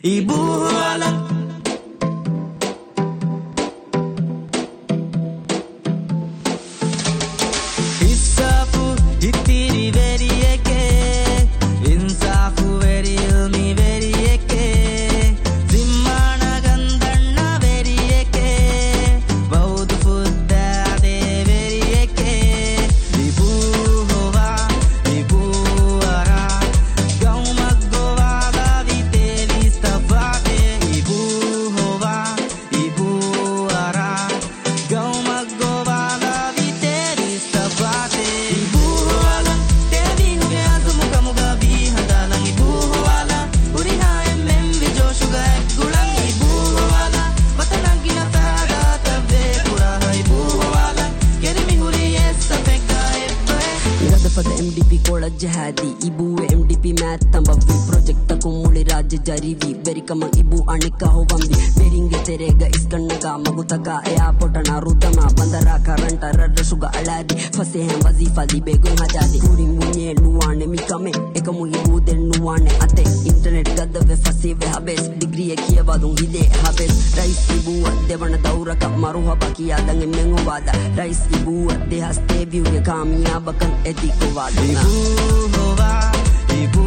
Ibu alam ಗದಪದ MDP ಕೋಳ ಜಹಾದಿ ಇಬುವೆ MDP Math ತಂಬವಿ project ಕುಮ್ಮುಳಿ ರಾಜ್ಯ ಜರಿವಿ ಬೆರಿಕಮ ಇಬು ಅಣಿಕ ಹೋವಂಬಿ ಬೆರಿಂಗೆ ತೆರೆಗ ಇಸ್ಕಣ್ಣಗ ಮಗುತಕ ಯಾ ಪೊಟಣ ರುದಮ ಬಂದರ ಕರಂಟ ರಡ್ಡ ಸುಗ ಅಳಾದಿ ಫಸೆ ಹೆಂ ವಜೀಫದಿ ಬೇಗು ಹಜಾದಿ ಕುರಿ ಮುನ್ಯೆ ನುವಾಣೆ ಮಿಕಮೆ ಎಕಮು ಇಬುದೆ ನುವಾಣೆ ಅತೆ internet ಗದ್ದವೆ ಫಸೇವೆ ಹಬೇಸ್ ಡಿಗ್ರಿಯ ಕಿಯವಾದು ಹಿದೆ ಹಬೇಸ್ rais ibuwadde banadawraka maruhabaki yadangemmengo wada rais ibuwadde hastebyunya kamyaba kan etiko wadana Ibu,